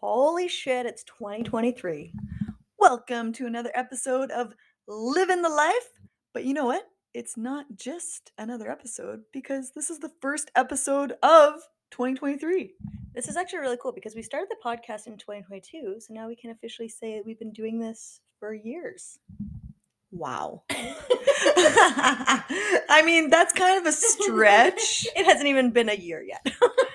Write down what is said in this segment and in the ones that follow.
Holy shit, it's 2023. Welcome to another episode of Living the Life. But you know what? It's not just another episode because this is the first episode of 2023. This is actually really cool because we started the podcast in 2022, so now we can officially say that we've been doing this for years. Wow. I mean, that's kind of a stretch. it hasn't even been a year yet.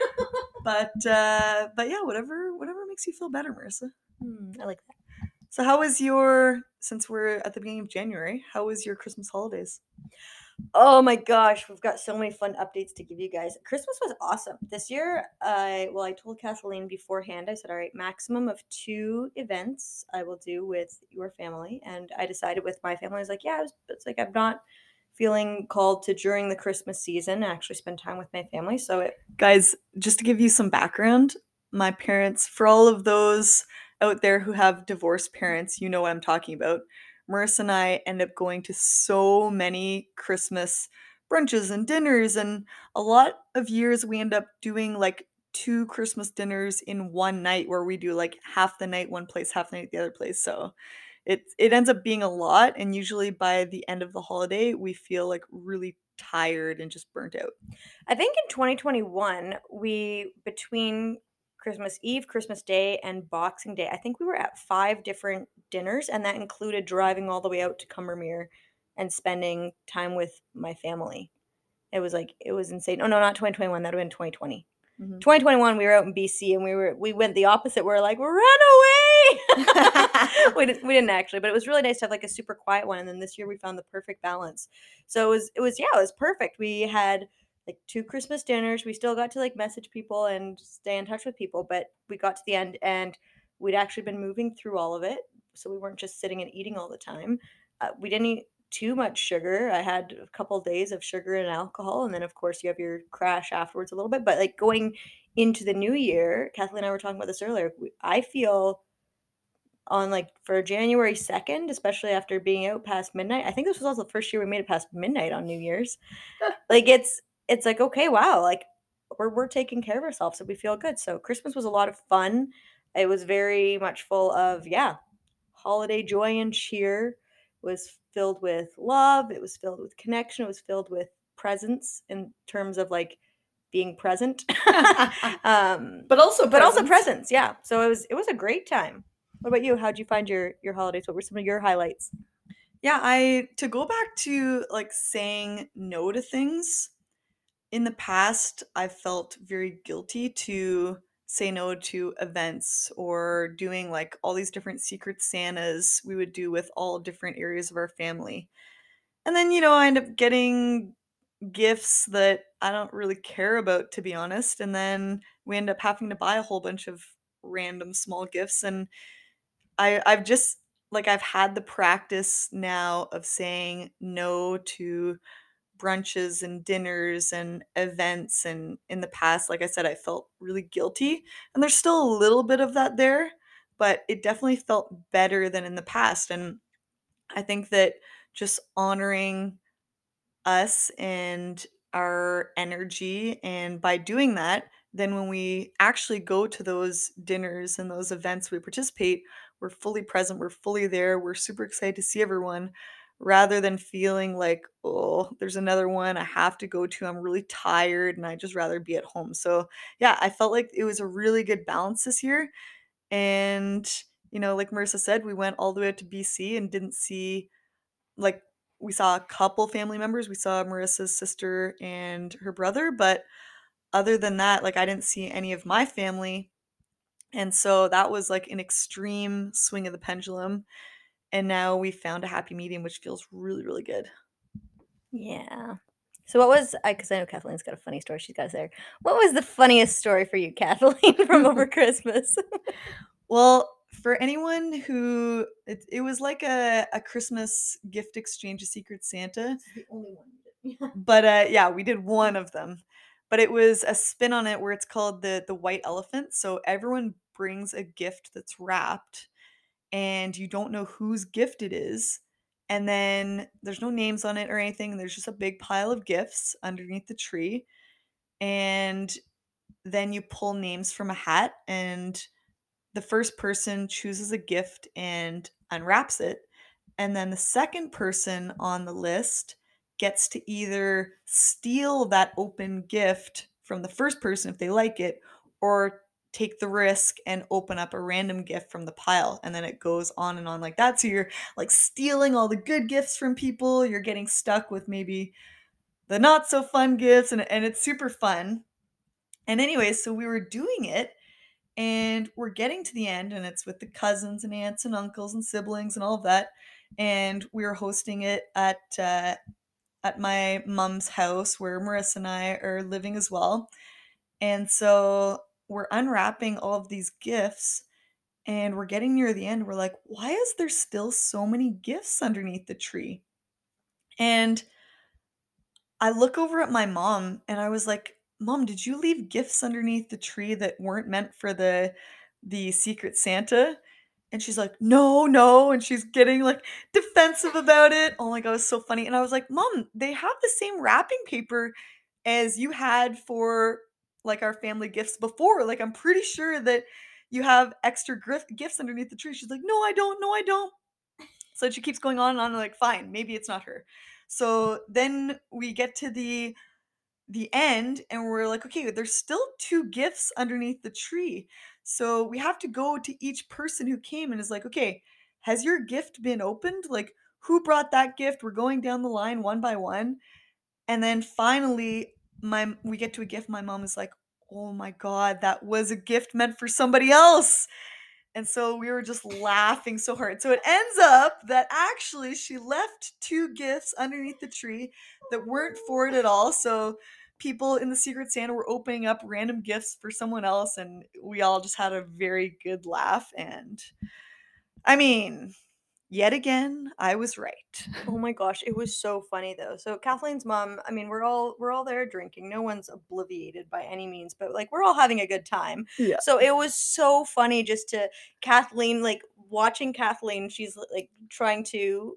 but uh but yeah, whatever whatever makes you feel better, Marissa. Hmm, I like that. So how was your since we're at the beginning of January, how was your Christmas holidays? Oh my gosh, we've got so many fun updates to give you guys. Christmas was awesome. This year, I well, I told Kathleen beforehand, I said, all right, maximum of two events I will do with your family. And I decided with my family, I was like, yeah, it's, it's like I'm not feeling called to during the Christmas season actually spend time with my family. So it guys, just to give you some background, my parents, for all of those out there who have divorced parents, you know what I'm talking about. Marissa and I end up going to so many Christmas brunches and dinners, and a lot of years we end up doing like two Christmas dinners in one night where we do like half the night one place, half the night the other place. So it it ends up being a lot, and usually by the end of the holiday, we feel like really tired and just burnt out. I think in 2021, we between Christmas Eve, Christmas Day, and Boxing Day. I think we were at five different dinners, and that included driving all the way out to Combermere and spending time with my family. It was like it was insane. Oh no, not 2021. That would have been 2020. Mm-hmm. 2021, we were out in BC and we were we went the opposite. We are like, run away. we, didn't, we didn't actually, but it was really nice to have like a super quiet one. And then this year we found the perfect balance. So it was it was yeah, it was perfect. We had like two Christmas dinners. We still got to like message people and stay in touch with people, but we got to the end and we'd actually been moving through all of it. So we weren't just sitting and eating all the time. Uh, we didn't eat too much sugar. I had a couple days of sugar and alcohol. And then, of course, you have your crash afterwards a little bit. But like going into the new year, Kathleen and I were talking about this earlier. I feel on like for January 2nd, especially after being out past midnight. I think this was also the first year we made it past midnight on New Year's. like it's it's like, okay, wow, like we're, we're taking care of ourselves so we feel good. So Christmas was a lot of fun. It was very much full of, yeah, holiday joy and cheer. It was filled with love. It was filled with connection. It was filled with presence in terms of like being present. um, but also, but also presence. Yeah. So it was, it was a great time. What about you? How'd you find your, your holidays? What were some of your highlights? Yeah, I to go back to like saying no to things in the past, I've felt very guilty to say no to events or doing like all these different secret Santas we would do with all different areas of our family. And then, you know, I end up getting gifts that I don't really care about, to be honest. And then we end up having to buy a whole bunch of random small gifts. And I, I've just like, I've had the practice now of saying no to brunches and dinners and events and in the past like i said i felt really guilty and there's still a little bit of that there but it definitely felt better than in the past and i think that just honoring us and our energy and by doing that then when we actually go to those dinners and those events we participate, we're fully present, we're fully there, we're super excited to see everyone rather than feeling like, oh, there's another one I have to go to. I'm really tired and I just rather be at home. So, yeah, I felt like it was a really good balance this year. And, you know, like Marissa said, we went all the way to BC and didn't see, like, we saw a couple family members. We saw Marissa's sister and her brother, but other than that, like, I didn't see any of my family. And so that was like an extreme swing of the pendulum and now we found a happy medium which feels really really good. Yeah. So what was i because i know kathleen's got a funny story she's got to say what was the funniest story for you kathleen from over christmas? Well for anyone who it, it was like a, a christmas gift exchange a secret santa. The only one but uh yeah we did one of them. But it was a spin on it where it's called the the white elephant. So everyone brings a gift that's wrapped and you don't know whose gift it is. And then there's no names on it or anything. There's just a big pile of gifts underneath the tree. And then you pull names from a hat, and the first person chooses a gift and unwraps it. And then the second person on the list gets to either steal that open gift from the first person if they like it, or take the risk and open up a random gift from the pile and then it goes on and on like that. So you're like stealing all the good gifts from people you're getting stuck with maybe the not so fun gifts and, and it's super fun. And anyway so we were doing it and we're getting to the end and it's with the cousins and aunts and uncles and siblings and all of that and we were hosting it at uh, at my mom's house where marissa and i are living as well. And so we're unwrapping all of these gifts and we're getting near the end. We're like, why is there still so many gifts underneath the tree? And I look over at my mom and I was like, Mom, did you leave gifts underneath the tree that weren't meant for the the secret Santa? And she's like, No, no. And she's getting like defensive about it. Oh my god, it's so funny. And I was like, Mom, they have the same wrapping paper as you had for like our family gifts before. Like I'm pretty sure that you have extra gifts underneath the tree. She's like, no, I don't. No, I don't. So she keeps going on and on. like, fine, maybe it's not her. So then we get to the the end and we're like, okay, there's still two gifts underneath the tree. So we have to go to each person who came and is like, okay, has your gift been opened? Like, who brought that gift? We're going down the line one by one. And then finally, my we get to a gift my mom is like oh my god that was a gift meant for somebody else. And so we were just laughing so hard. So it ends up that actually she left two gifts underneath the tree that weren't for it at all. So people in the secret santa were opening up random gifts for someone else and we all just had a very good laugh. And i mean yet again i was right oh my gosh it was so funny though so kathleen's mom i mean we're all we're all there drinking no one's obliviated by any means but like we're all having a good time yeah so it was so funny just to kathleen like watching kathleen she's like trying to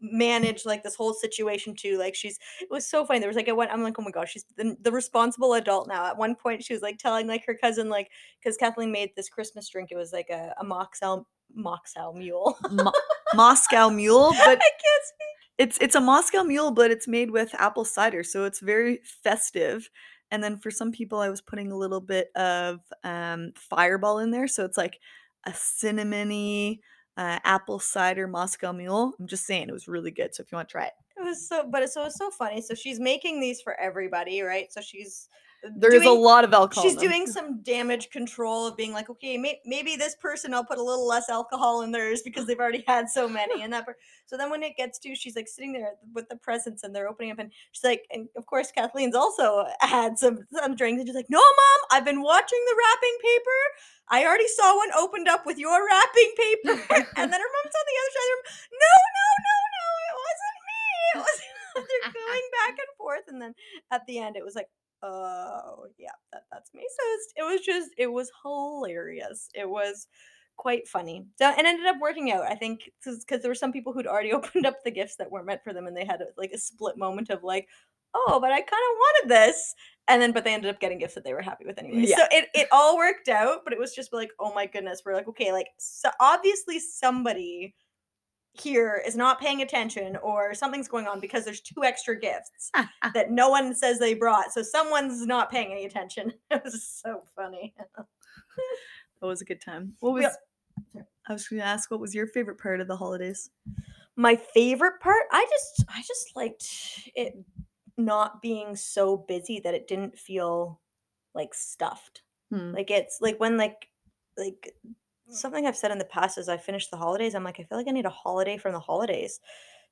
manage like this whole situation too. Like she's it was so funny. There was like I went I'm like, oh my gosh, she's the, the responsible adult now. At one point she was like telling like her cousin like because Kathleen made this Christmas drink. It was like a, a Moscow Moscow mule. Mo- Moscow mule, but I can't speak. It's it's a Moscow mule, but it's made with apple cider, so it's very festive. And then for some people, I was putting a little bit of um, Fireball in there, so it's like a cinnamony uh, apple cider Moscow Mule. I'm just saying, it was really good. So if you want to try it, it was so. But it's so it's so funny. So she's making these for everybody, right? So she's there's doing, a lot of alcohol. She's doing some damage control of being like, okay, may, maybe this person I'll put a little less alcohol in theirs because they've already had so many. And that, per- so then when it gets to, she's like sitting there with the presents and they're opening up, and she's like, and of course Kathleen's also had some some drinks, and she's like, no, mom, I've been watching the wrapping paper. I already saw one opened up with your wrapping paper, and then her mom's on the other side of the room. No, no, no, no, it wasn't me. It was. they're going back and forth, and then at the end, it was like, oh yeah that, that's me so it was just it was hilarious it was quite funny so and ended up working out i think because there were some people who'd already opened up the gifts that weren't meant for them and they had a, like a split moment of like oh, but I kind of wanted this. And then, but they ended up getting gifts that they were happy with anyway. Yeah. So it, it all worked out, but it was just like, oh my goodness. We're like, okay, like, so obviously somebody here is not paying attention or something's going on because there's two extra gifts that no one says they brought. So someone's not paying any attention. It was so funny. That was a good time. What was? Yep. I was going to ask, what was your favorite part of the holidays? my favorite part i just i just liked it not being so busy that it didn't feel like stuffed Hmm. like it's like when like like something i've said in the past is i finish the holidays i'm like i feel like i need a holiday from the holidays.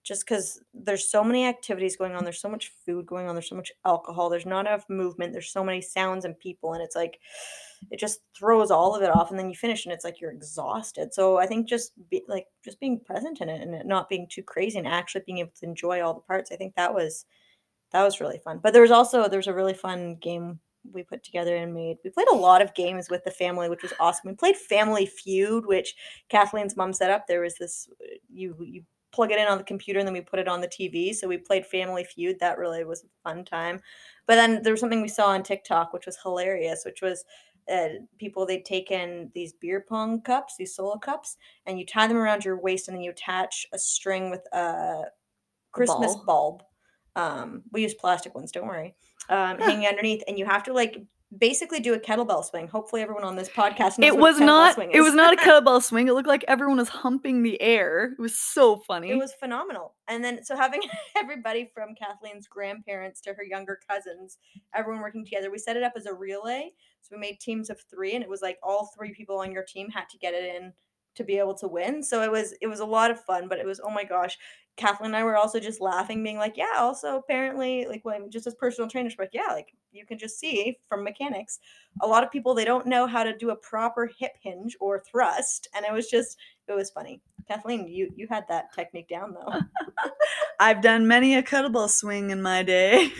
Just because there's so many activities going on there's so much food going on there's so much alcohol there's not enough movement there's so many sounds and people and it's like it just throws all of it off and then you finish and it's like you're exhausted. So i think just be like just being present in it and it not being too crazy and actually being able to enjoy all the parts i think that was that was really fun. But there was also there's a really fun game we put together and made. We played a lot of games with the family which was awesome. We played family feud which kathleen's mom set up. There was this uh, you you plug it in on the computer and then we put it on the tv so we played family feud. That really was a fun time. But then there was something we saw on tiktok which was hilarious which was uh, people they'd taken these beer pong cups these solo cups and you tie them around your waist and then you attach a string with a christmas ball. bulb um we use plastic ones don't worry um hanging underneath and you have to like basically do a kettlebell swing hopefully everyone on this podcast knows It was not. swing It was not a kettlebell swing. It looked like everyone was humping the air. It was so funny. It was phenomenal. And then so having everybody from Kathleen's grandparents to her younger cousins, everyone working together, we set it up as a relay. So we made teams of three, and it was like all three people on your team had to get it in to be able to win. So it was it was a lot of fun, but it was oh my gosh. Kathleen and I were also just laughing, being like, yeah, also apparently, like when just as personal trainers, but yeah, like you can just see from mechanics, a lot of people they don't know how to do a proper hip hinge or thrust. And it was just it was funny. Kathleen, you you had that technique down though. I've done many a kettlebell swing in my day.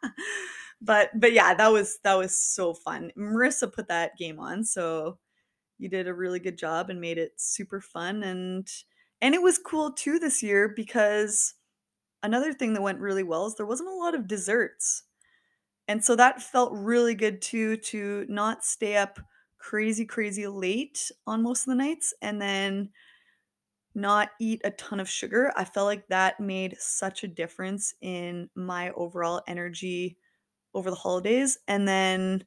but but yeah, that was that was so fun. Marissa put that game on, so you did a really good job and made it super fun and and it was cool too this year because another thing that went really well is there wasn't a lot of desserts. And so that felt really good too to not stay up crazy crazy late on most of the nights and then not eat a ton of sugar. I felt like that made such a difference in my overall energy over the holidays. And then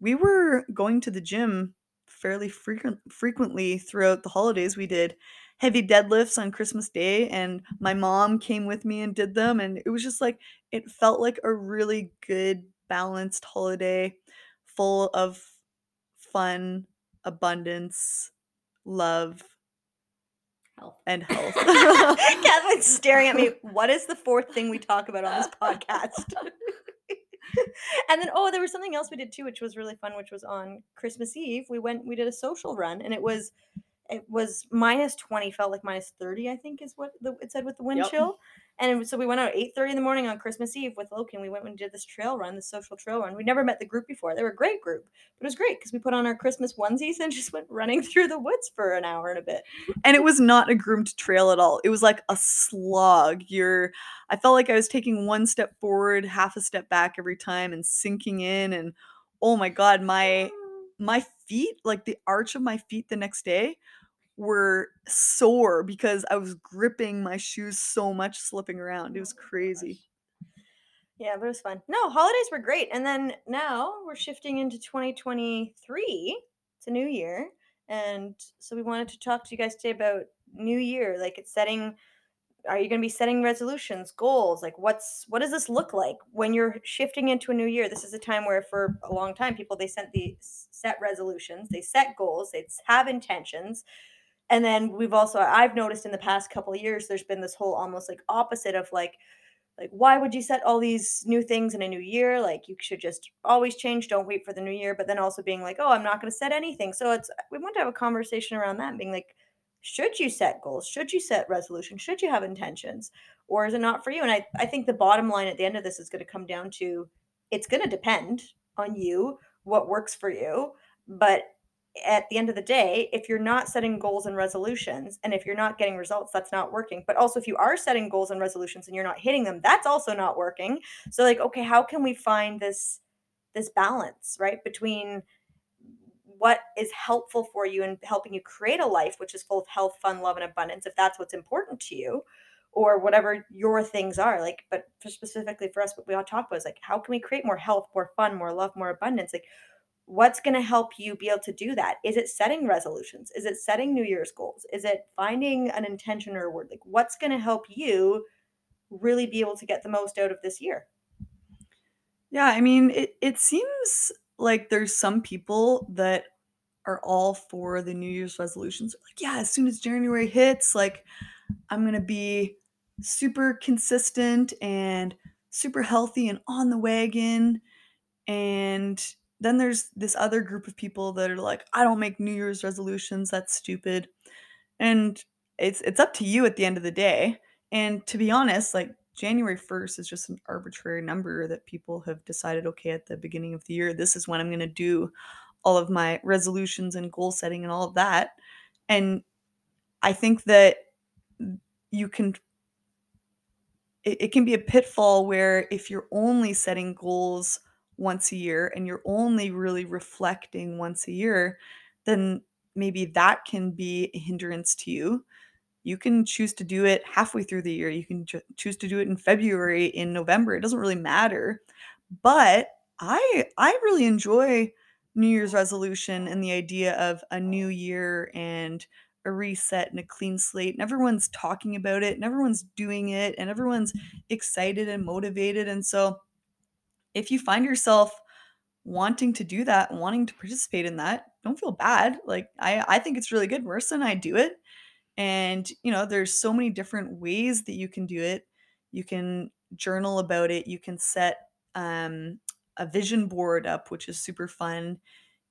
we were going to the gym fairly frequent frequently throughout the holidays. We did heavy deadlifts on Christmas Day and my mm-hmm. mom came with me and did them and it was just like it felt like a really good balanced holiday full of fun, abundance, love Health. and health. Kathleen's staring at me. What is the fourth thing we talk about on this podcast? and then oh, there was something else we did too, which was really fun, which was on Christmas Eve. We went we did a social run and it was it was minus 20, felt like minus 30, I think is what the, it said with the wind Yep. chill. And so we went out 8.30 in the morning on Christmas Eve with Loki and we went and did this trail run, this social trail run. We never met the group before. They were a great group. But it was great because we put on our Christmas onesies and just went running through the woods for an hour and a bit. and it was not a groomed trail at all. It was like a slog. You're I felt like I was taking one step forward, half a step back every time and sinking in and oh my god, my my feet, like the arch of my feet the next day were sore because I was gripping my shoes so much slipping around. It was Oh crazy. Yeah, but it was fun. No, holidays were great. And then now we're shifting into 2023. It's a new year. And so we wanted to talk to you guys today about new year. Like it's setting are you going to be setting resolutions, goals? Like what's what does this look like when you're shifting into a new year? This is a time where for a long time people they set the set resolutions, they set goals, they have intentions. And then we've also I've noticed in the past couple of years there's been this whole almost like opposite of like like why would you set all these new things in a new year like you should just always change don't wait for the new year but then also being like oh i'm not going to set anything so it's we want to have a conversation around that being like should you set goals? Should you set resolutions? Should you have intentions? Or is it not for you? And i, I think the bottom line at the end of this is going to come down to it's going to depend on you what works for you. But at the end of the day, if you're not setting goals and resolutions, and if you're not getting results, that's not working. But also, if you are setting goals and resolutions and you're not hitting them, that's also not working. So, like, okay, how can we find this this balance, right, between what is helpful for you and helping you create a life which is full of health, fun, love, and abundance, if that's what's important to you, or whatever your things are. Like, but specifically for us, what we all talk about is like, how can we create more health, more fun, more love, more abundance? Like, what's going to help you be able to do that? Is it setting resolutions? Is it setting New Year's goals? Is it finding an intention or a word? Like, what's going to help you really be able to get the most out of this year? Yeah, I mean, it, it seems like there's some people that are all for the New Year's resolutions. Like, yeah, as soon as January hits, like, I'm to be super consistent and super healthy and on the wagon. And then there's this other group of people that are like, I don't make New Year's resolutions. That's stupid. And it's it's up to you at the end of the day. And to be honest, like January 1st is just an arbitrary number that people have decided, okay, at the beginning of the year, this is when I'm going to do all of my resolutions and goal setting and all of that. And I think that you can it, it can be a pitfall where if you're only setting goals once a year and you're only really reflecting once a year, then maybe that can be a hindrance to you. You can choose to do it halfway through the year. You can cho- choose to do it in February, in November. It doesn't really matter. But I I really enjoy New Year's resolution and the idea of a new year and a reset and a clean slate and everyone's talking about it and everyone's doing it and everyone's excited and motivated and so if you find yourself wanting to do that wanting to participate in that don't feel bad like i i think it's really good marissa and i do it and you know there's so many different ways that you can do it. You can journal about it. You can set um, a vision board up which is super fun.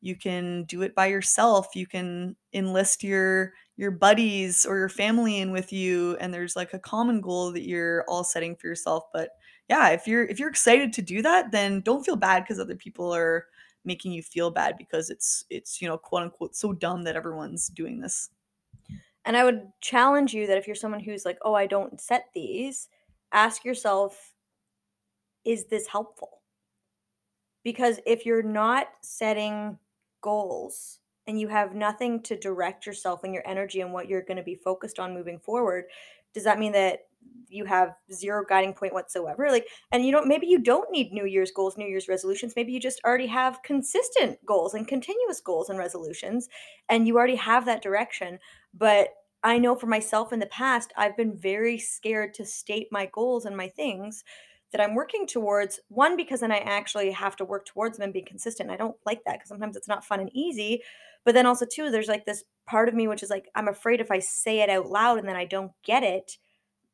You can do it by yourself. You can enlist your your buddies or your family in with you and there's like a common goal that you're all setting for yourself. But yeah if you're if you're excited to do that then don't feel bad because other people are making you feel bad because it's it's you know quote unquote so dumb that everyone's doing this and i would challenge you that if you're someone who's like oh i don't set these ask yourself is this helpful? Because if you're not setting goals and you have nothing to direct yourself and your energy and what you're going to be focused on moving forward does that mean that you have zero guiding point whatsoever like and you don't maybe you don't need new year's goals new year's resolutions maybe you just already have consistent goals and continuous goals and resolutions and you already have that direction but i know for myself in the past i've been very scared to state my goals and my things that I'm working towards. One, because then I actually have to work towards them and be consistent. I don't like that because sometimes it's not fun and easy. But then also, too, there's like this part of me which is like, I'm afraid if I say it out loud and then I don't get it,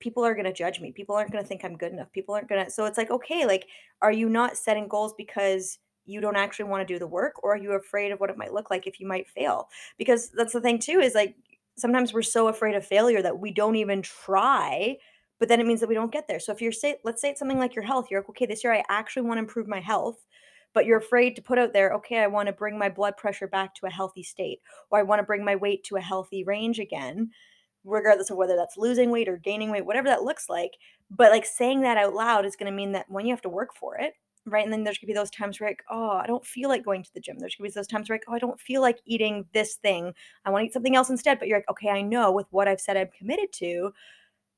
people are going to judge me. People aren't going to think I'm good enough. People aren't going to. So it's like, okay, like, are you not setting goals because you don't actually want to do the work or are you afraid of what it might look like if you might fail? Because that's the thing, too, is like, sometimes we're so afraid of failure that we don't even try but then it means that we don't get there. So if you're say let's say it's something like your health, you're like, okay, this year I actually want to improve my health, but you're afraid to put out there, okay, I want to bring my blood pressure back to a healthy state, or I want to bring my weight to a healthy range again, regardless of whether that's losing weight or gaining weight, whatever that looks like. But like saying that out loud is going to mean that when you have to work for it, right? And then there's gonna be those times where like, oh, I don't feel like going to the gym. There's gonna be those times where like, oh, I don't feel like eating this thing. I want to eat something else instead. But you're like, okay, I know with what I've said I'm committed to,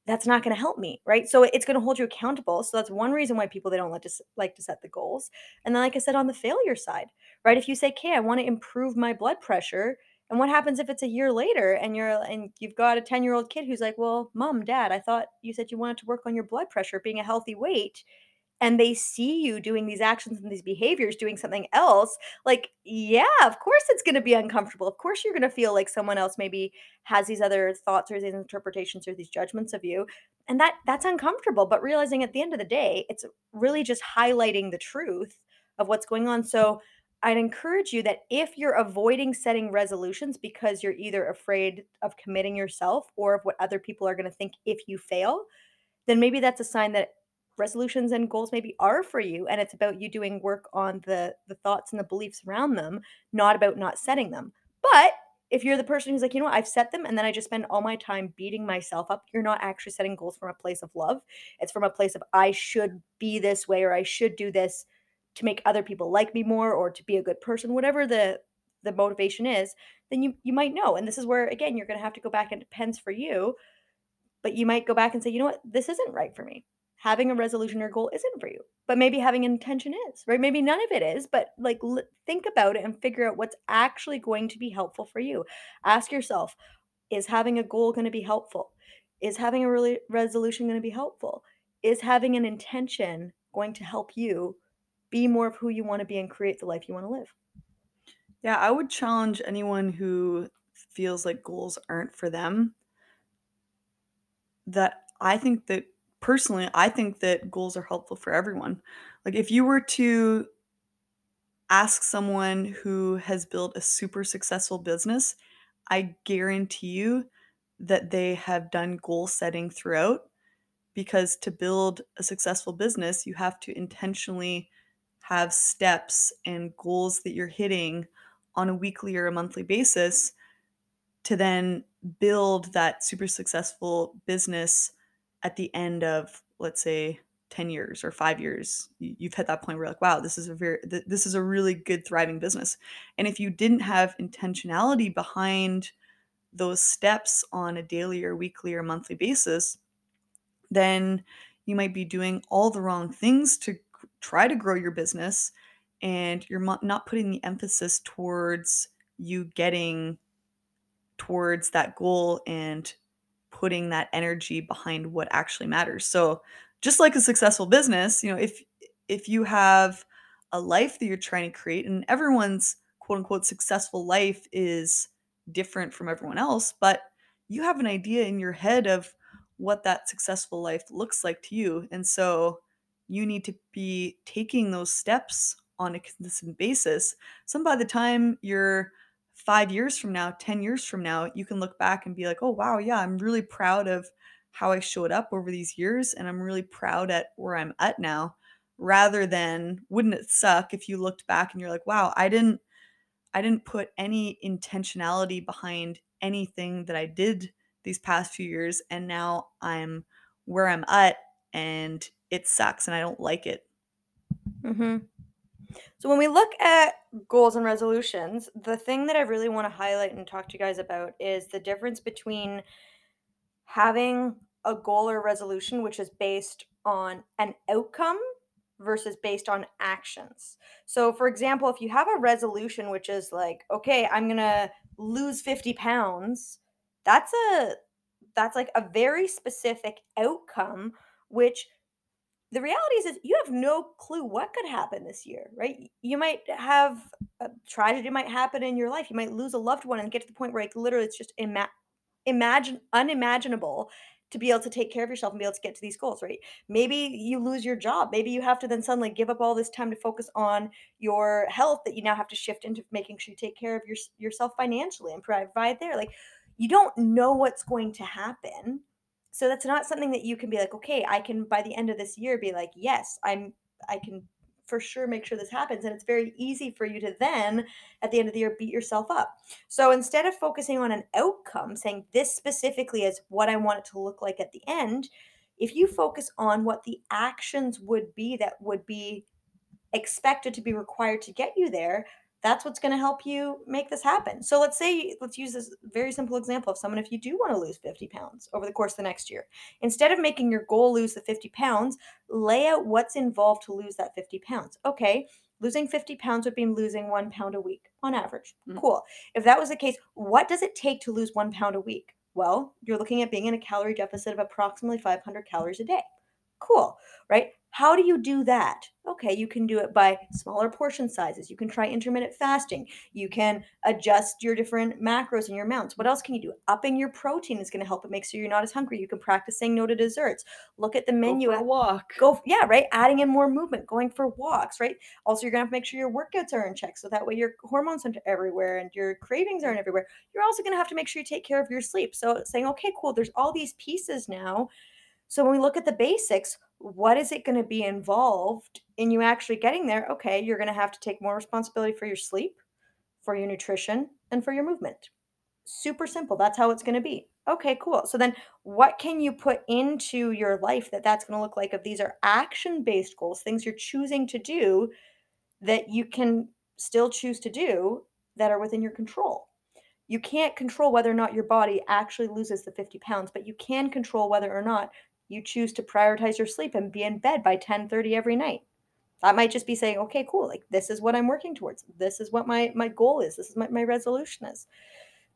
that's not going to help me right so it's going to hold you accountable so that's one reason why people they don't like to like to set the goals and then like i said on the failure side right if you say okay i want to improve my blood pressure and what happens if it's a year later and you're and you've got a 10 year old kid who's like well mom dad i thought you said you wanted to work on your blood pressure being a healthy weight and they see you doing these actions and these behaviors doing something else like yeah of course it's going to be uncomfortable. Of course you're going to feel like someone else maybe has these other thoughts or these interpretations or these judgments of you and that that's uncomfortable but realizing at the end of the day it's really just highlighting the truth of what's going on. So I'd encourage you that if you're avoiding setting resolutions because you're either afraid of committing yourself or of what other people are going to think if you fail, then maybe that's a sign that resolutions and goals maybe are for you and it's about you doing work on the the thoughts and the beliefs around them not about not setting them. But if you're the person who's like, you know what, I've set them and then I just spend all my time beating myself up, you're not actually setting goals from a place of love. It's from a place of I should be this way or I should do this to make other people like me more or to be a good person, whatever the the motivation is, then you you might know. And this is where again you're going to have to go back and depends for you. But you might go back and say, you know what, this isn't right for me. Having a resolution or goal isn't for you. But maybe having an intention is, right? Maybe none of it is, but like l- think about it and figure out what's actually going to be helpful for you. Ask yourself, is having a goal going to be helpful? Is having a really resolution going to be helpful? Is having an intention going to help you be more of who you want to be and create the life you want to live? Yeah, I would challenge anyone who feels like goals aren't for them. That I think that personally, I think that goals are helpful for everyone. Like if you were to ask someone who has built a super successful business, I guarantee you that they have done goal setting throughout because to build a successful business, you have to intentionally have steps and goals that you're hitting on a weekly or a monthly basis to then build that super successful business at the end of let's say 10 years or 5 years you've hit that point where like wow this is a very this is a really good thriving business. And if you didn't have intentionality behind those steps on a daily or weekly or monthly basis then you might be doing all the wrong things to try to grow your business and you're not putting the emphasis towards you getting towards that goal and putting that energy behind what actually matters. So, just like a successful business, you know, if if you have a life that you're trying to create and everyone's quote unquote successful life is different from everyone else, but you have an idea in your head of what that successful life looks like to you. And so you need to be taking those steps on a consistent basis. So by the time you're five years from now, 10 years from now, you can look back and be like, oh, wow, yeah, I'm really proud of how I showed up over these years. And I'm really proud at where I'm at now. Rather than, wouldn't it suck if you looked back and you're like, wow, I didn't. I didn't put any intentionality behind anything that I did these past few years and now I'm where I'm at and it sucks and I don't like it. Mm-hmm. So when we look at goals and resolutions, the thing that I really want to highlight and talk to you guys about is the difference between having a goal or resolution which is based on an outcome versus based on actions. So for example, if you have a resolution which is like, okay, I'm to lose 50 pounds, that's a that's like a very specific outcome which the reality is, is you have no clue what could happen this year, right? You might have a tragedy might happen in your life. You might lose a loved one and get to the point where like literally it's just ima- imagine unimaginable to be able to take care of yourself and be able to get to these goals, right? Maybe you lose your job. Maybe you have to then suddenly give up all this time to focus on your health that you now have to shift into making sure you take care of your, yourself financially and provide there. Like you don't know what's going to happen so that's not something that you can be like okay i can by the end of this year be like yes i'm i can for sure make sure this happens and it's very easy for you to then at the end of the year beat yourself up. So instead of focusing on an outcome saying this specifically is what i want it to look like at the end if you focus on what the actions would be that would be expected to be required to get you there that's what's going to help you make this happen. So let's say, let's use this very simple example of someone if you do want to lose 50 pounds over the course of the next year, instead of making your goal lose the 50 pounds, lay out what's involved to lose that 50 pounds. Okay, losing 50 pounds would be losing one pound a week on average. Mm-hmm. Cool. If that was the case, what does it take to lose one pound a week? Well, you're looking at being in a calorie deficit of approximately 500 calories a day. Cool, right? How do you do that? Okay, you can do it by smaller portion sizes. You can try intermittent fasting. You can adjust your different macros and your amounts. What else can you do? Upping your protein is going to help it make sure you're not as hungry. You can practice saying no to desserts. Look at the menu. Go for a walk. Go, yeah, right. Adding in more movement, going for walks, right? Also, you're going to have to make sure your workouts are in check so that way your hormones aren't everywhere and your cravings aren't everywhere. You're also going to have to make sure you take care of your sleep. So saying, okay, cool, there's all these pieces now. So when we look at the basics, what is it going to be involved in you actually getting there? Okay, you're going to have to take more responsibility for your sleep, for your nutrition, and for your movement. Super simple. That's how it's going to be. Okay, cool. So then what can you put into your life that that's going to look like if these are action-based goals, things you're choosing to do that you can still choose to do that are within your control. You can't control whether or not your body actually loses the 50 pounds, but you can control whether or not you choose to prioritize your sleep and be in bed by 10:30 every night. That might just be saying, okay, cool, like this is what I'm working towards. This is what my my goal is. This is what my resolution is.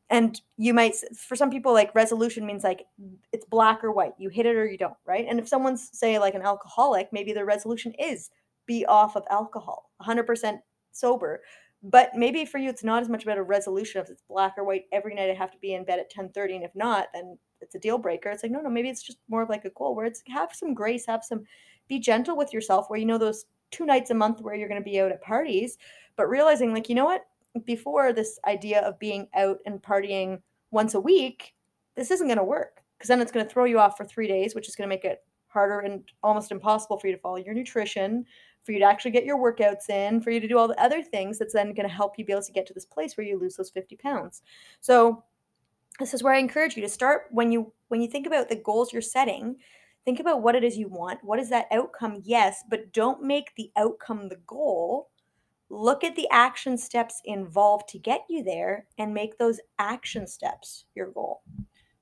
And you might for some people like resolution means like it's black or white. You hit it or you don't, right? And if someone's say like an alcoholic, maybe their resolution is be off of alcohol, 100% sober. But maybe for you, it's not as much about a resolution if it's black or white every night. I have to be in bed at 10:30, and if not, then it's a deal breaker. It's like no, no, maybe it's just more of like a goal where it's have some grace, have some, be gentle with yourself. Where you know those two nights a month where you're going to be out at parties, but realizing like you know what, before this idea of being out and partying once a week, this isn't going to work because then it's going to throw you off for three days, which is going to make it harder and almost impossible for you to follow your nutrition, for you to actually get your workouts in, for you to do all the other things that's then going to help you be able to get to this place where you lose those 50 pounds. So this is where I encourage you to start when you when you think about the goals you're setting, think about what it is you want. What is that outcome? Yes, but don't make the outcome the goal. Look at the action steps involved to get you there and make those action steps your goal.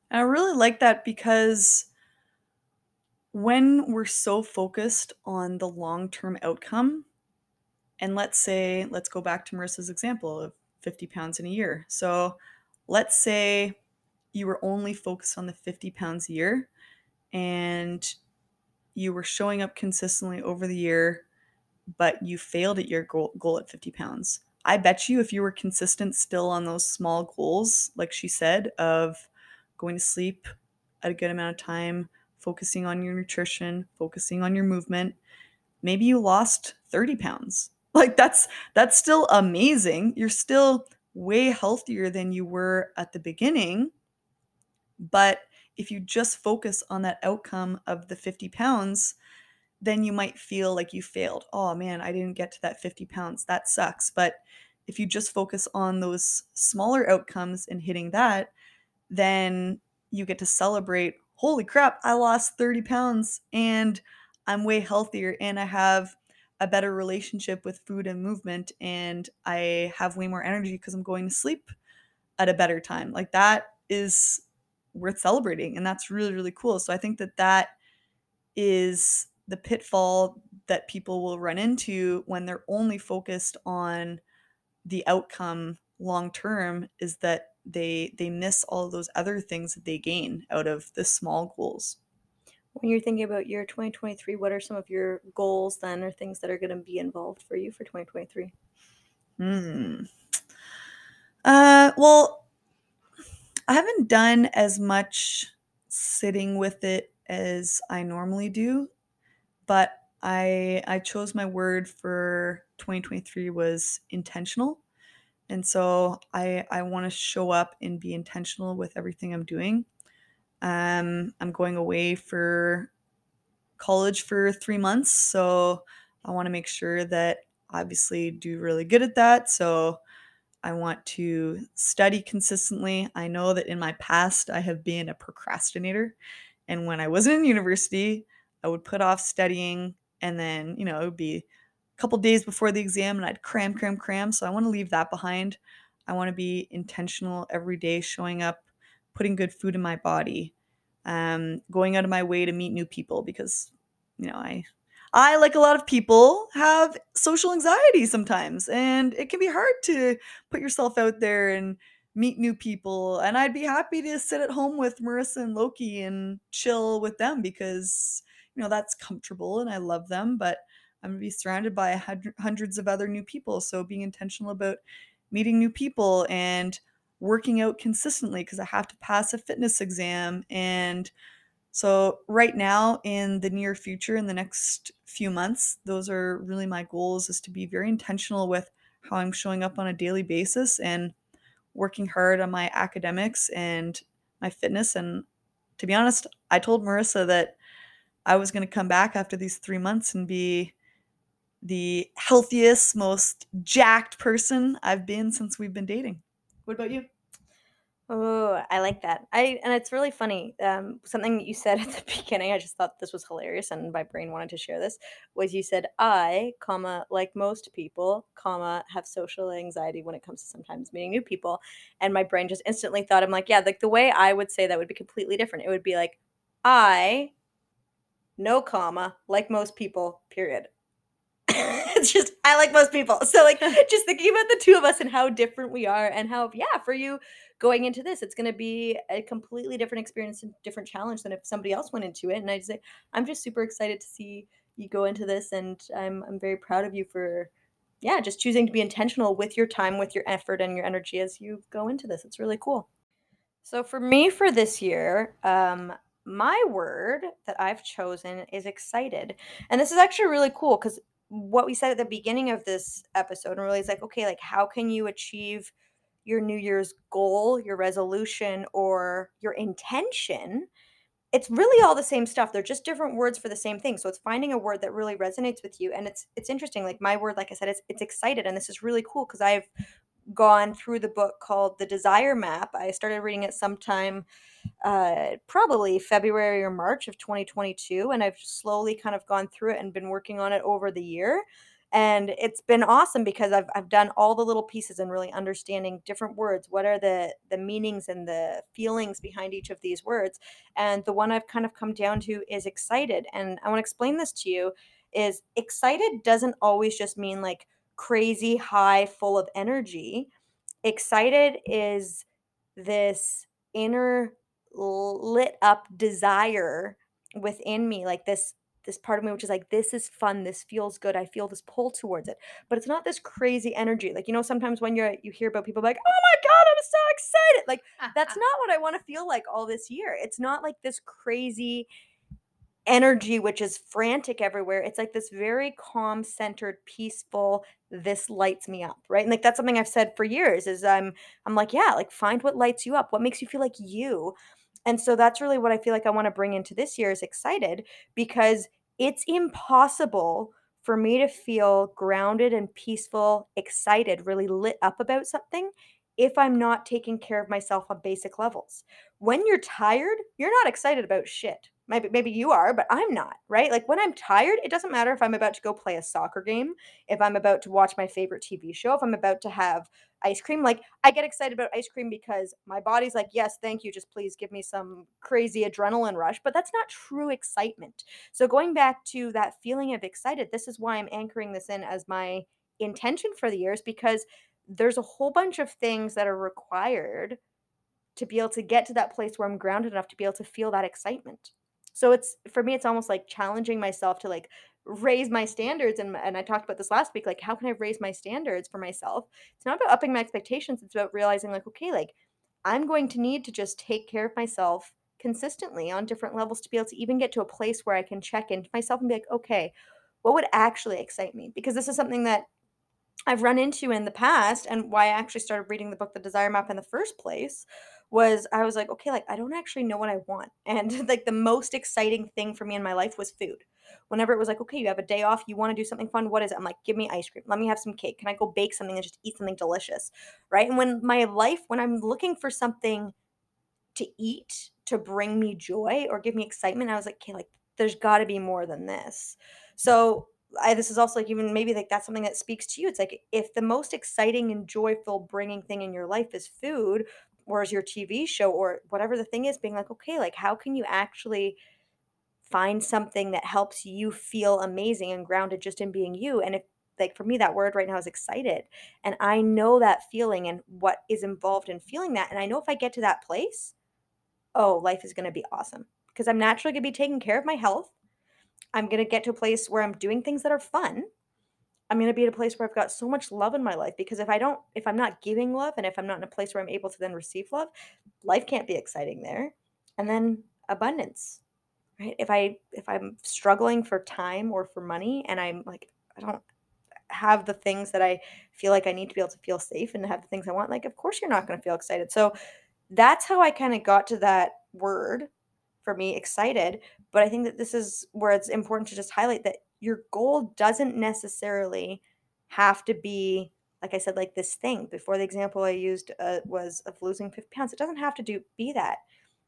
I really like that because when we're so focused on the long term outcome, and let's say, let's go back to Marissa's example of 50 pounds in a year. So let's say you were only focused on the 50 pounds a year and you were showing up consistently over the year, but you failed at your goal, goal at 50 pounds. I bet you if you were consistent still on those small goals, like she said, of going to sleep at a good amount of time, focusing on your nutrition, focusing on your movement, maybe you lost 30 pounds. Like that's that's still amazing. You're still way healthier than you were at the beginning. But if you just focus on that outcome of the 50 pounds, then you might feel like you failed. Oh man, I didn't get to that 50 pounds. That sucks. But if you just focus on those smaller outcomes and hitting that, then you get to celebrate holy crap, I lost 30 pounds and I'm way healthier and I have a better relationship with food and movement and I have way more energy because I'm going to sleep at a better time. Like that is worth celebrating and that's really really cool. So I think that that is the pitfall that people will run into when they're only focused on the outcome long term is that they they miss all those other things that they gain out of the small goals. When you're thinking about your 2023 what are some of your goals then or things that are going to be involved for you for 2023 hmm. Uh well i haven't done as much sitting with it as i normally do but i i chose my word for 2023 was intentional and so I I want to show up and be intentional with everything I'm doing. Um, I'm going away for college for three months, so I want to make sure that obviously do really good at that. So I want to study consistently. I know that in my past I have been a procrastinator, and when I wasn't in university, I would put off studying, and then you know it would be couple days before the exam and I'd cram, cram, cram. So I want to leave that behind. I want to be intentional every day, showing up, putting good food in my body, um, going out of my way to meet new people because, you know, I, I like a lot of people have social anxiety sometimes, and it can be hard to put yourself out there and meet new people. And I'd be happy to sit at home with Marissa and Loki and chill with them because, you know, that's comfortable and I love them. But I'm going to be surrounded by hundreds of other new people. So being intentional about meeting new people and working out consistently because I have to pass a fitness exam. And so, right now, in the near future, in the next few months, those are really my goals is to be very intentional with how I'm showing up on a daily basis and working hard on my academics and my fitness. And to be honest, I told Marissa that I was going to come back after these three months and be the healthiest, most jacked person I've been since we've been dating. What about you? Oh, I like that. I and it's really funny. Um, something you said at the beginning, I just thought this was hilarious, and my brain wanted to share this. Was you said I, comma, like most people, comma, have social anxiety when it comes to sometimes meeting new people, and my brain just instantly thought, I'm like, yeah, like the way I would say that would be completely different. It would be like, I, no comma, like most people, period. it's just I like most people. So like just thinking about the two of us and how different we are and how yeah, for you going into this, it's going to be a completely different experience and different challenge than if somebody else went into it. And I just say I'm just super excited to see you go into this and I'm I'm very proud of you for yeah, just choosing to be intentional with your time, with your effort and your energy as you go into this. It's really cool. So for me for this year, um my word that I've chosen is excited. And this is actually really cool because what we said at the beginning of this episode and really is like, okay, like how can you achieve your New Year's goal, your resolution, or your intention? It's really all the same stuff. They're just different words for the same thing. So it's finding a word that really resonates with you. And it's it's interesting. Like my word, like I said, it's it's excited. And this is really cool because I've gone through the book called The Desire Map. I started reading it sometime uh, probably February or March of 2022. And I've slowly kind of gone through it and been working on it over the year. And it's been awesome because I've, I've done all the little pieces and really understanding different words. What are the, the meanings and the feelings behind each of these words? And the one I've kind of come down to is excited. And I want to explain this to you is excited doesn't always just mean like crazy high, full of energy. Excited is this inner lit up desire within me like this this part of me which is like this is fun this feels good i feel this pull towards it but it's not this crazy energy like you know sometimes when you're you hear about people like oh my god i'm so excited like that's not what i want to feel like all this year it's not like this crazy energy which is frantic everywhere it's like this very calm centered peaceful this lights me up right? And like that's something i've said for years is i'm i'm like yeah like find what lights you up. What makes you feel like you? And so that's really what I feel like I want to bring into this year is excited because it's impossible for me to feel grounded and peaceful, excited, really lit up about something if I'm not taking care of myself on basic levels. When you're tired, you're not excited about shit maybe maybe you are but i'm not right like when i'm tired it doesn't matter if i'm about to go play a soccer game if i'm about to watch my favorite tv show if i'm about to have ice cream like i get excited about ice cream because my body's like yes thank you just please give me some crazy adrenaline rush but that's not true excitement so going back to that feeling of excited this is why i'm anchoring this in as my intention for the years because there's a whole bunch of things that are required to be able to get to that place where I'm grounded enough to be able to feel that excitement. So it's for me, it's almost like challenging myself to like raise my standards. And and I talked about this last week. Like, how can I raise my standards for myself? It's not about upping my expectations. It's about realizing like, okay, like I'm going to need to just take care of myself consistently on different levels to be able to even get to a place where I can check into myself and be like, okay, what would actually excite me? Because this is something that I've run into in the past and why I actually started reading the book The Desire Map in the first place was I was like, okay, like I don't actually know what I want. And like the most exciting thing for me in my life was food. Whenever it was like, okay, you have a day off, you want to do something fun, what is it? I'm like, give me ice cream. Let me have some cake. Can I go bake something and just eat something delicious? Right? And when my life, when I'm looking for something to eat to bring me joy or give me excitement, I was like, okay, like there's got to be more than this. So I, this is also like even maybe like that's something that speaks to you. It's like if the most exciting and joyful bringing thing in your life is food, or as your TV show or whatever the thing is, being like, okay, like how can you actually find something that helps you feel amazing and grounded just in being you? And if like for me, that word right now is excited. And I know that feeling and what is involved in feeling that. And I know if I get to that place, oh, life is going to be awesome because I'm naturally going to be taking care of my health. I'm going to get to a place where I'm doing things that are fun I'm going to be at a place where I've got so much love in my life because if I don't, if I'm not giving love and if I'm not in a place where I'm able to then receive love, life can't be exciting there. And then abundance, right? If I, if I'm struggling for time or for money and I'm like, I don't have the things that I feel like I need to be able to feel safe and have the things I want, like, of course you're not going to feel excited. So that's how I kind of got to that word for me, excited. But I think that this is where it's important to just highlight that your goal doesn't necessarily have to be like I said, like this thing. Before the example I used uh, was of losing 50 pounds. It doesn't have to do be that.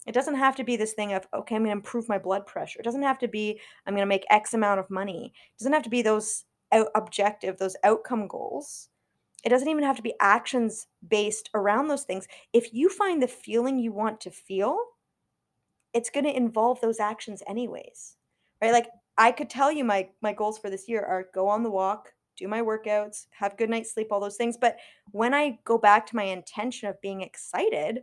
It doesn't have to be this thing of okay, I'm going to improve my blood pressure. It doesn't have to be I'm going to make X amount of money. It doesn't have to be those out- objective, those outcome goals. It doesn't even have to be actions based around those things. If you find the feeling you want to feel, it's going to involve those actions anyways. Right? Like I could tell you my my goals for this year are go on the walk, do my workouts, have good night's sleep, all those things. But when I go back to my intention of being excited,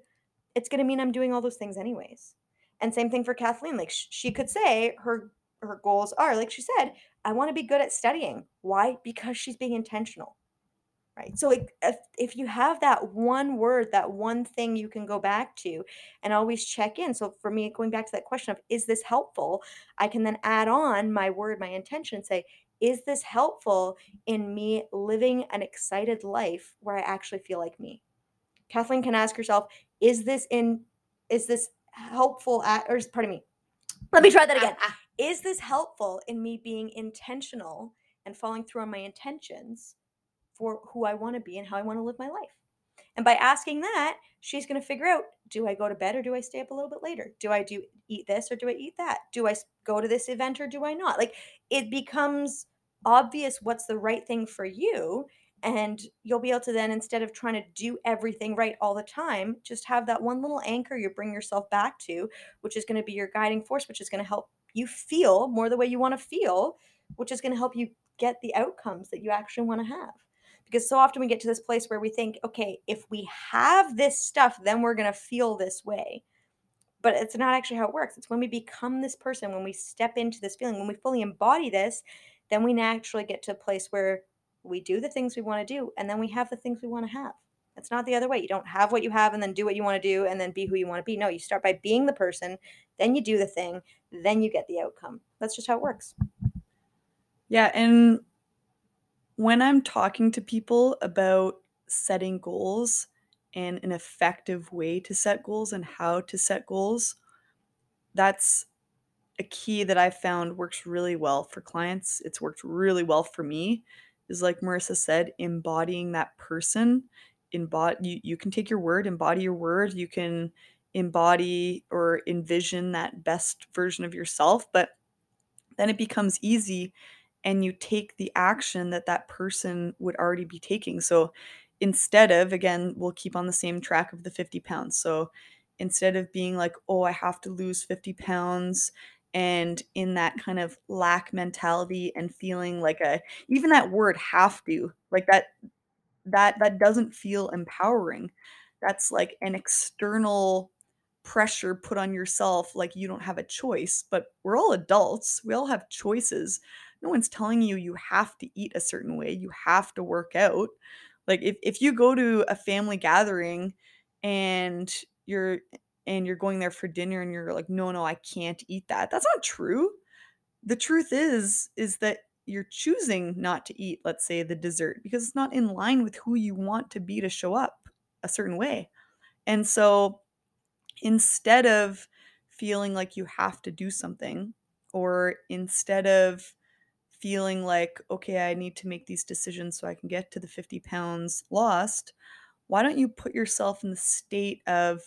it's going to mean I'm doing all those things anyways. And same thing for Kathleen. Like sh- she could say her her goals are like she said, I want to be good at studying. Why? Because she's being intentional right so if, if you have that one word that one thing you can go back to and always check in so for me going back to that question of is this helpful? I can then add on my word my intention and say is this helpful in me living an excited life where i actually feel like me? Kathleen can ask herself is this in is this helpful at or pardon me let me try that again. Is this helpful in me being intentional and following through on my intentions for who I want to be and how I want to live my life. And by asking that, she's going to figure out do I go to bed or do I stay up a little bit later? Do I do eat this or do I eat that? Do I go to this event or do I not? Like it becomes obvious what's the right thing for you and you'll be able to then instead of trying to do everything right all the time just have that one little anchor you bring yourself back to which is going to be your guiding force which is going to help you feel more the way you want to feel which is going to help you get the outcomes that you actually want to have because so often we get to this place where we think, okay, if we have this stuff, then we're going to feel this way. But it's not actually how it works. It's when we become this person, when we step into this feeling, when we fully embody this, then we naturally get to a place where we do the things we want to do and then we have the things we want to have. It's not the other way. You don't have what you have and then do what you want to do and then be who you want to be. No, you start by being the person, then you do the thing, then you get the outcome. That's just how it works. Yeah, and when I'm talking to people about setting goals and an effective way to set goals and how to set goals, that's a key that I found works really well for clients. It's worked really well for me. Is like Marissa said, embodying that person. Embody you, you can take your word, embody your word. You can embody or envision that best version of yourself, but then it becomes easy and you take the action that that person would already be taking. So instead of, again, we'll keep on the same track of the 50 pounds. So instead of being like, oh, I have to lose 50 pounds and in that kind of lack mentality and feeling like a even that word have to like that that that doesn't feel empowering that's like an external pressure put on yourself like you don't have a choice but we're all adults we all have choices no one's telling you you have to eat a certain way, you have to work out. Like if if you go to a family gathering and you're and you're going there for dinner and you're like, "No, no, I can't eat that." That's not true. The truth is is that you're choosing not to eat, let's say, the dessert because it's not in line with who you want to be to show up a certain way. And so instead of feeling like you have to do something or instead of feeling like, okay, I need to make these decisions so I can get to the 50 pounds lost, why don't you put yourself in the state of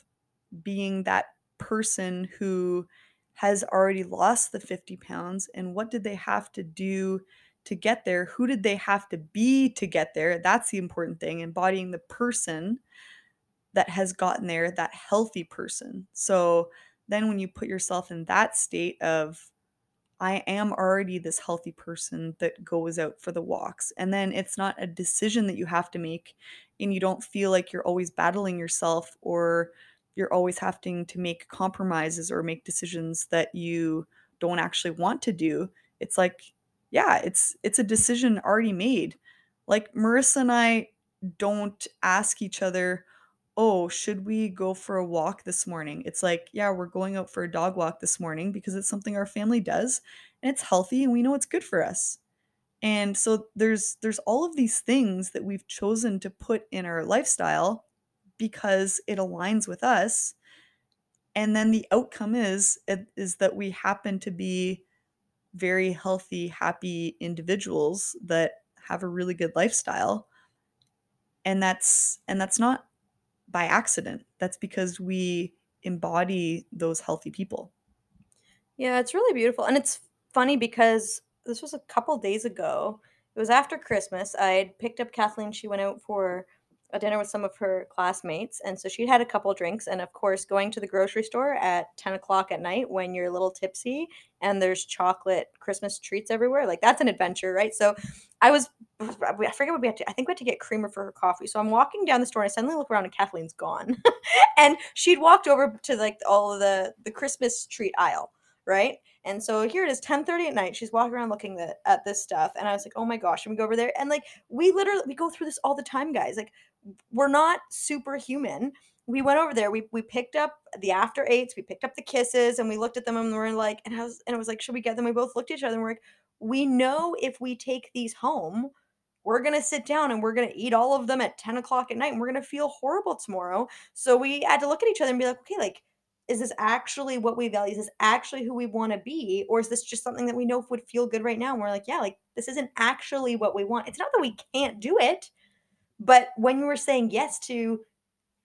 being that person who has already lost the 50 pounds and what did they have to do to get there? Who did they have to be to get there? That's the important thing, embodying the person that has gotten there, that healthy person. So then when you put yourself in that state of I am already this healthy person that goes out for the walks. And then it's not a decision that you have to make, and you don't feel like you're always battling yourself or you're always having to make compromises or make decisions that you don't actually want to do. It's like, yeah, it's it's a decision already made. Like Marissa and I don't ask each other, oh, should we go for a walk this morning? It's like, yeah, we're going out for a dog walk this morning because it's something our family does and it's healthy and we know it's good for us. And so there's there's all of these things that we've chosen to put in our lifestyle because it aligns with us. And then the outcome is is that we happen to be very healthy, happy individuals that have a really good lifestyle. And that's and that's not by accident. That's because we embody those healthy people. Yeah, it's really beautiful. And it's funny because this was a couple days ago. It was after Christmas. I picked up Kathleen. She went out for a dinner with some of her classmates. And so she'd had a couple drinks. And of course, going to the grocery store at 10 o'clock at night when you're a little tipsy and there's chocolate Christmas treats everywhere, like that's an adventure, right? So I was, I forget what we had to, I think we had to get creamer for her coffee. So I'm walking down the store and I suddenly look around and Kathleen's gone. and she'd walked over to like all of the, the Christmas treat aisle, right? And so here it is, 10:30 at night. She's walking around looking the, at this stuff, and I was like, "Oh my gosh!" And we go over there, and like we literally we go through this all the time, guys. Like we're not superhuman. We went over there. We we picked up the after eights. We picked up the kisses, and we looked at them, and we are like, and I was and it was like, should we get them? We both looked at each other, and we're like, we know if we take these home, we're gonna sit down and we're gonna eat all of them at 10 o'clock at night, and we're gonna feel horrible tomorrow. So we had to look at each other and be like, okay, like is this actually what we value? Is this actually who we want to be? Or is this just something that we know would feel good right now? And we're like, yeah, like this isn't actually what we want. It's not that we can't do it. But when we were saying yes to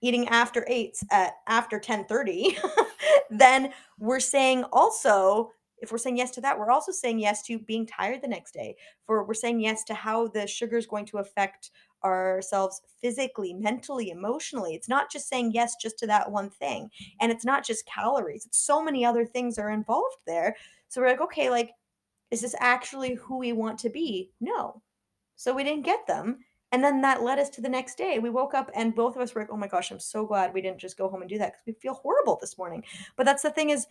eating after eights at uh, after 10:30, then we're saying also if we're saying yes to that, we're also saying yes to being tired the next day. For we're saying yes to how the sugar is going to affect ourselves physically, mentally, emotionally. It's not just saying yes just to that one thing. And it's not just calories. It's so many other things are involved there. So we're like, okay, like is this actually who we want to be? No. So we didn't get them. And then that led us to the next day. We woke up and both of us were like, oh my gosh, I'm so glad we didn't just go home and do that because we feel horrible this morning. But that's the thing is,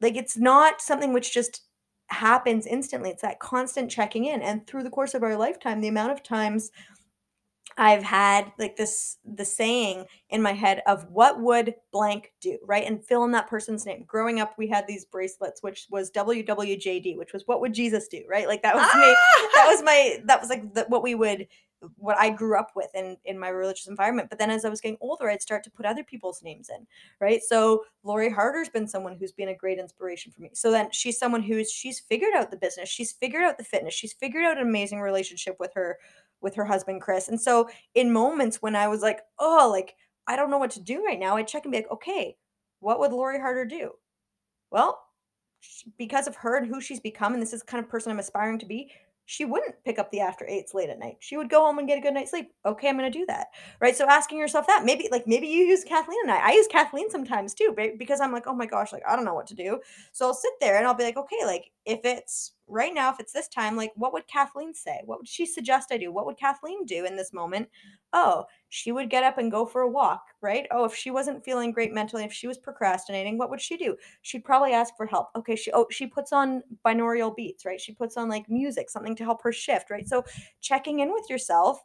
like, it's not something which just happens instantly. It's that constant checking in. And through the course of our lifetime, the amount of times I've had like this the saying in my head of what would blank do, right? And fill in that person's name. Growing up, we had these bracelets, which was WWJD, which was what would Jesus do, right? Like that was ah! me. That was my that was like the, what we would what I grew up with in in my religious environment. But then as I was getting older, I'd start to put other people's names in, right? So Lori Harder's been someone who's been a great inspiration for me. So then she's someone who's she's figured out the business, she's figured out the fitness, she's figured out an amazing relationship with her with her husband Chris. And so in moments when I was like, oh, like I don't know what to do right now, I'd check and be like, okay, what would Lori Harder do? Well, because of her and who she's become, and this is the kind of person I'm aspiring to be, she wouldn't pick up the after eights late at night. She would go home and get a good night's sleep. Okay, I'm going to do that. Right. So asking yourself that maybe like maybe you use Kathleen and I. I use Kathleen sometimes too, because I'm like, oh my gosh, like I don't know what to do. So I'll sit there and I'll be like, okay, like if it's right now, if it's this time, like what would Kathleen say? What would she suggest I do? What would Kathleen do in this moment? Oh, she would get up and go for a walk, right? Oh, if she wasn't feeling great mentally, if she was procrastinating, what would she do? She'd probably ask for help. Okay, she oh, she puts on binaural beats, right? She puts on like music, something to help her shift, right? So checking in with yourself.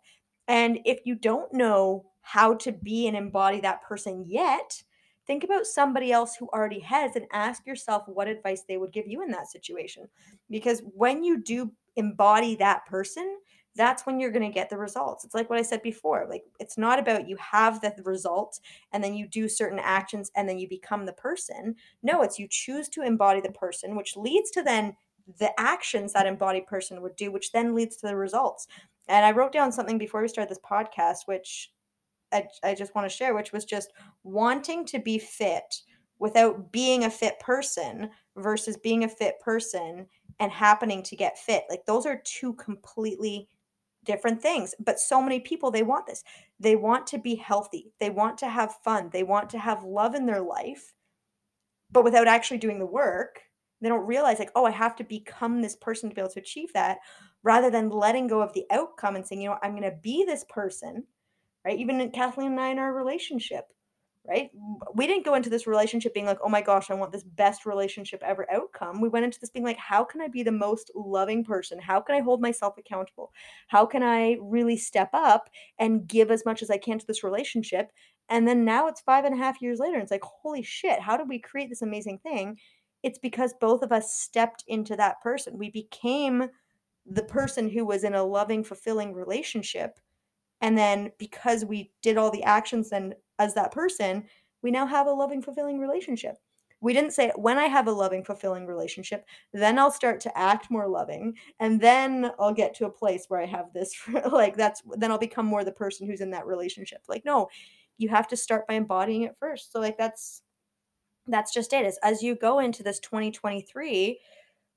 And if you don't know how to be and embody that person yet, think about somebody else who already has and ask yourself what advice they would give you in that situation. Because when you do embody that person, that's when you're going to get the results. It's like what I said before. Like it's not about you have the result and then you do certain actions and then you become the person. No, it's you choose to embody the person, which leads to then the actions that embodied person would do, which then leads to the results. And I wrote down something before we started this podcast, which I, I just want to share, which was just wanting to be fit without being a fit person versus being a fit person and happening to get fit. Like those are two completely different things. But so many people, they want this. They want to be healthy, they want to have fun, they want to have love in their life, but without actually doing the work. They don't realize, like, oh, I have to become this person to be able to achieve that, rather than letting go of the outcome and saying, you know, I'm going to be this person right? Even Kathleen and I in our relationship, right? We didn't go into this relationship being like, oh my gosh, I want this best relationship ever outcome. We went into this being like, how can I be the most loving person? How can I hold myself accountable? How can I really step up and give as much as I can to this relationship? And then now it's five and a half years later. And it's like, holy shit, how did we create this amazing thing? It's because both of us stepped into that person. We became the person who was in a loving, fulfilling relationship and then because we did all the actions then as that person, we now have a loving, fulfilling relationship. we didn't say when I have a loving, fulfilling relationship, then I'll start to act more loving, and then I'll get to a place where I have this. like that's then I'll become more the person who's in that relationship. Like no, you have to start by embodying it first. So like that's that's just it. Is as you go into this 2023,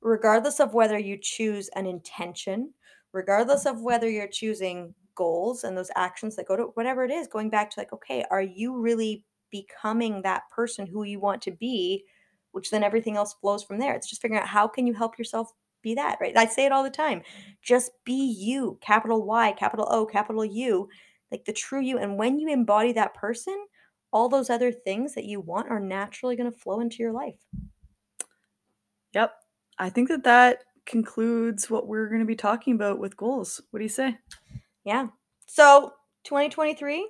regardless of whether you choose an intention, regardless of whether you're choosing goals and those actions that go to whatever it is, going back to like, okay, are you really becoming that person who you want to be? Which then everything else flows from there. It's just figuring out how can you help yourself be that, right? I say it all the time. Just be you, capital Y, capital O, capital U, like the true you. And when you embody that person, all those other things that you want are naturally going to flow into your life. Yep. I think that that concludes what we're going to be talking about with goals. What do you say? Yeah. So, 2023,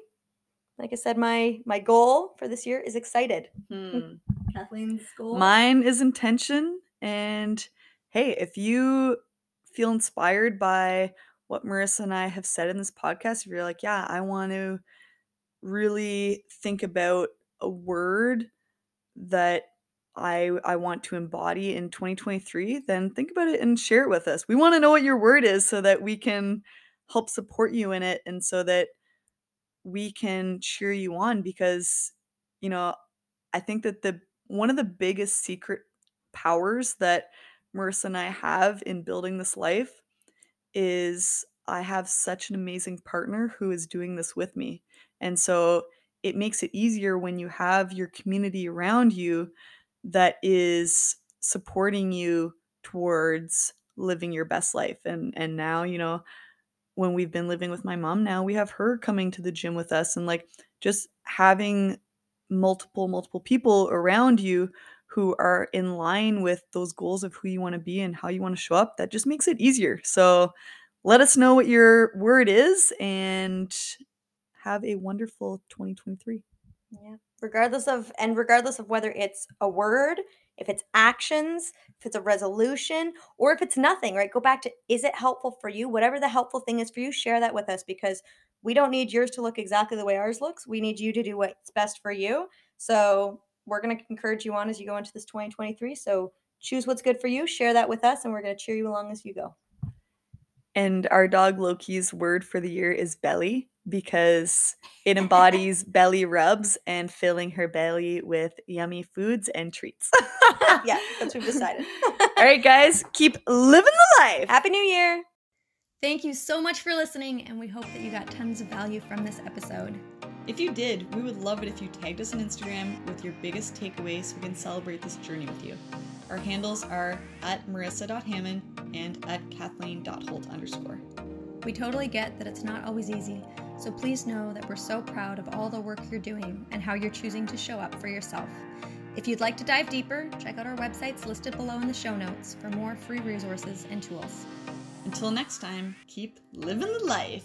like I said, my my goal for this year is excited. Hmm. Kathleen's goal. Mine is intention. And hey, if you feel inspired by what Marissa and I have said in this podcast, if you're like, yeah, I want to really think about a word that I I want to embody in 2023, then think about it and share it with us. We want to know what your word is so that we can help support you in it and so that we can cheer you on because you know, I think that the one of the biggest secret powers that Marissa and I have in building this life is I have such an amazing partner who is doing this with me. And so it makes it easier when you have your community around you that is supporting you towards living your best life. And and now, you know, when we've been living with my mom now, we have her coming to the gym with us and like just having multiple multiple people around you who are in line with those goals of who you want to be and how you want to show up that just makes it easier so let us know what your word is and have a wonderful 2023 Yeah. Regardless of and regardless of whether it's a word, if it's actions, if it's a resolution, or if it's nothing, right? Go back to is it helpful for you? Whatever the helpful thing is for you, share that with us because we don't need yours to look exactly the way ours looks. We need you to do what's best for you. So we're going to encourage you on as you go into this 2023. So choose what's good for you, share that with us, and we're going to cheer you along as you go. And our dog loki's word for the year is belly because it embodies belly rubs and filling her belly with yummy foods and treats yeah, that's what we've decided. all right guys keep living the life Happy New Year. Thank you so much for listening, and we hope that you got tons of value from this episode. If you did, we would love it if you tagged us on Instagram with your biggest takeaway so we can celebrate this journey with you. Our handles are at marissa.hamon and at kathleen.holt underscore. We totally get that it's not always easy, so please know that we're so proud of all the work you're doing and how you're choosing to show up for yourself. If you'd like to dive deeper, check out our websites listed below in the show notes for more free resources and tools. Until next time, keep living the life.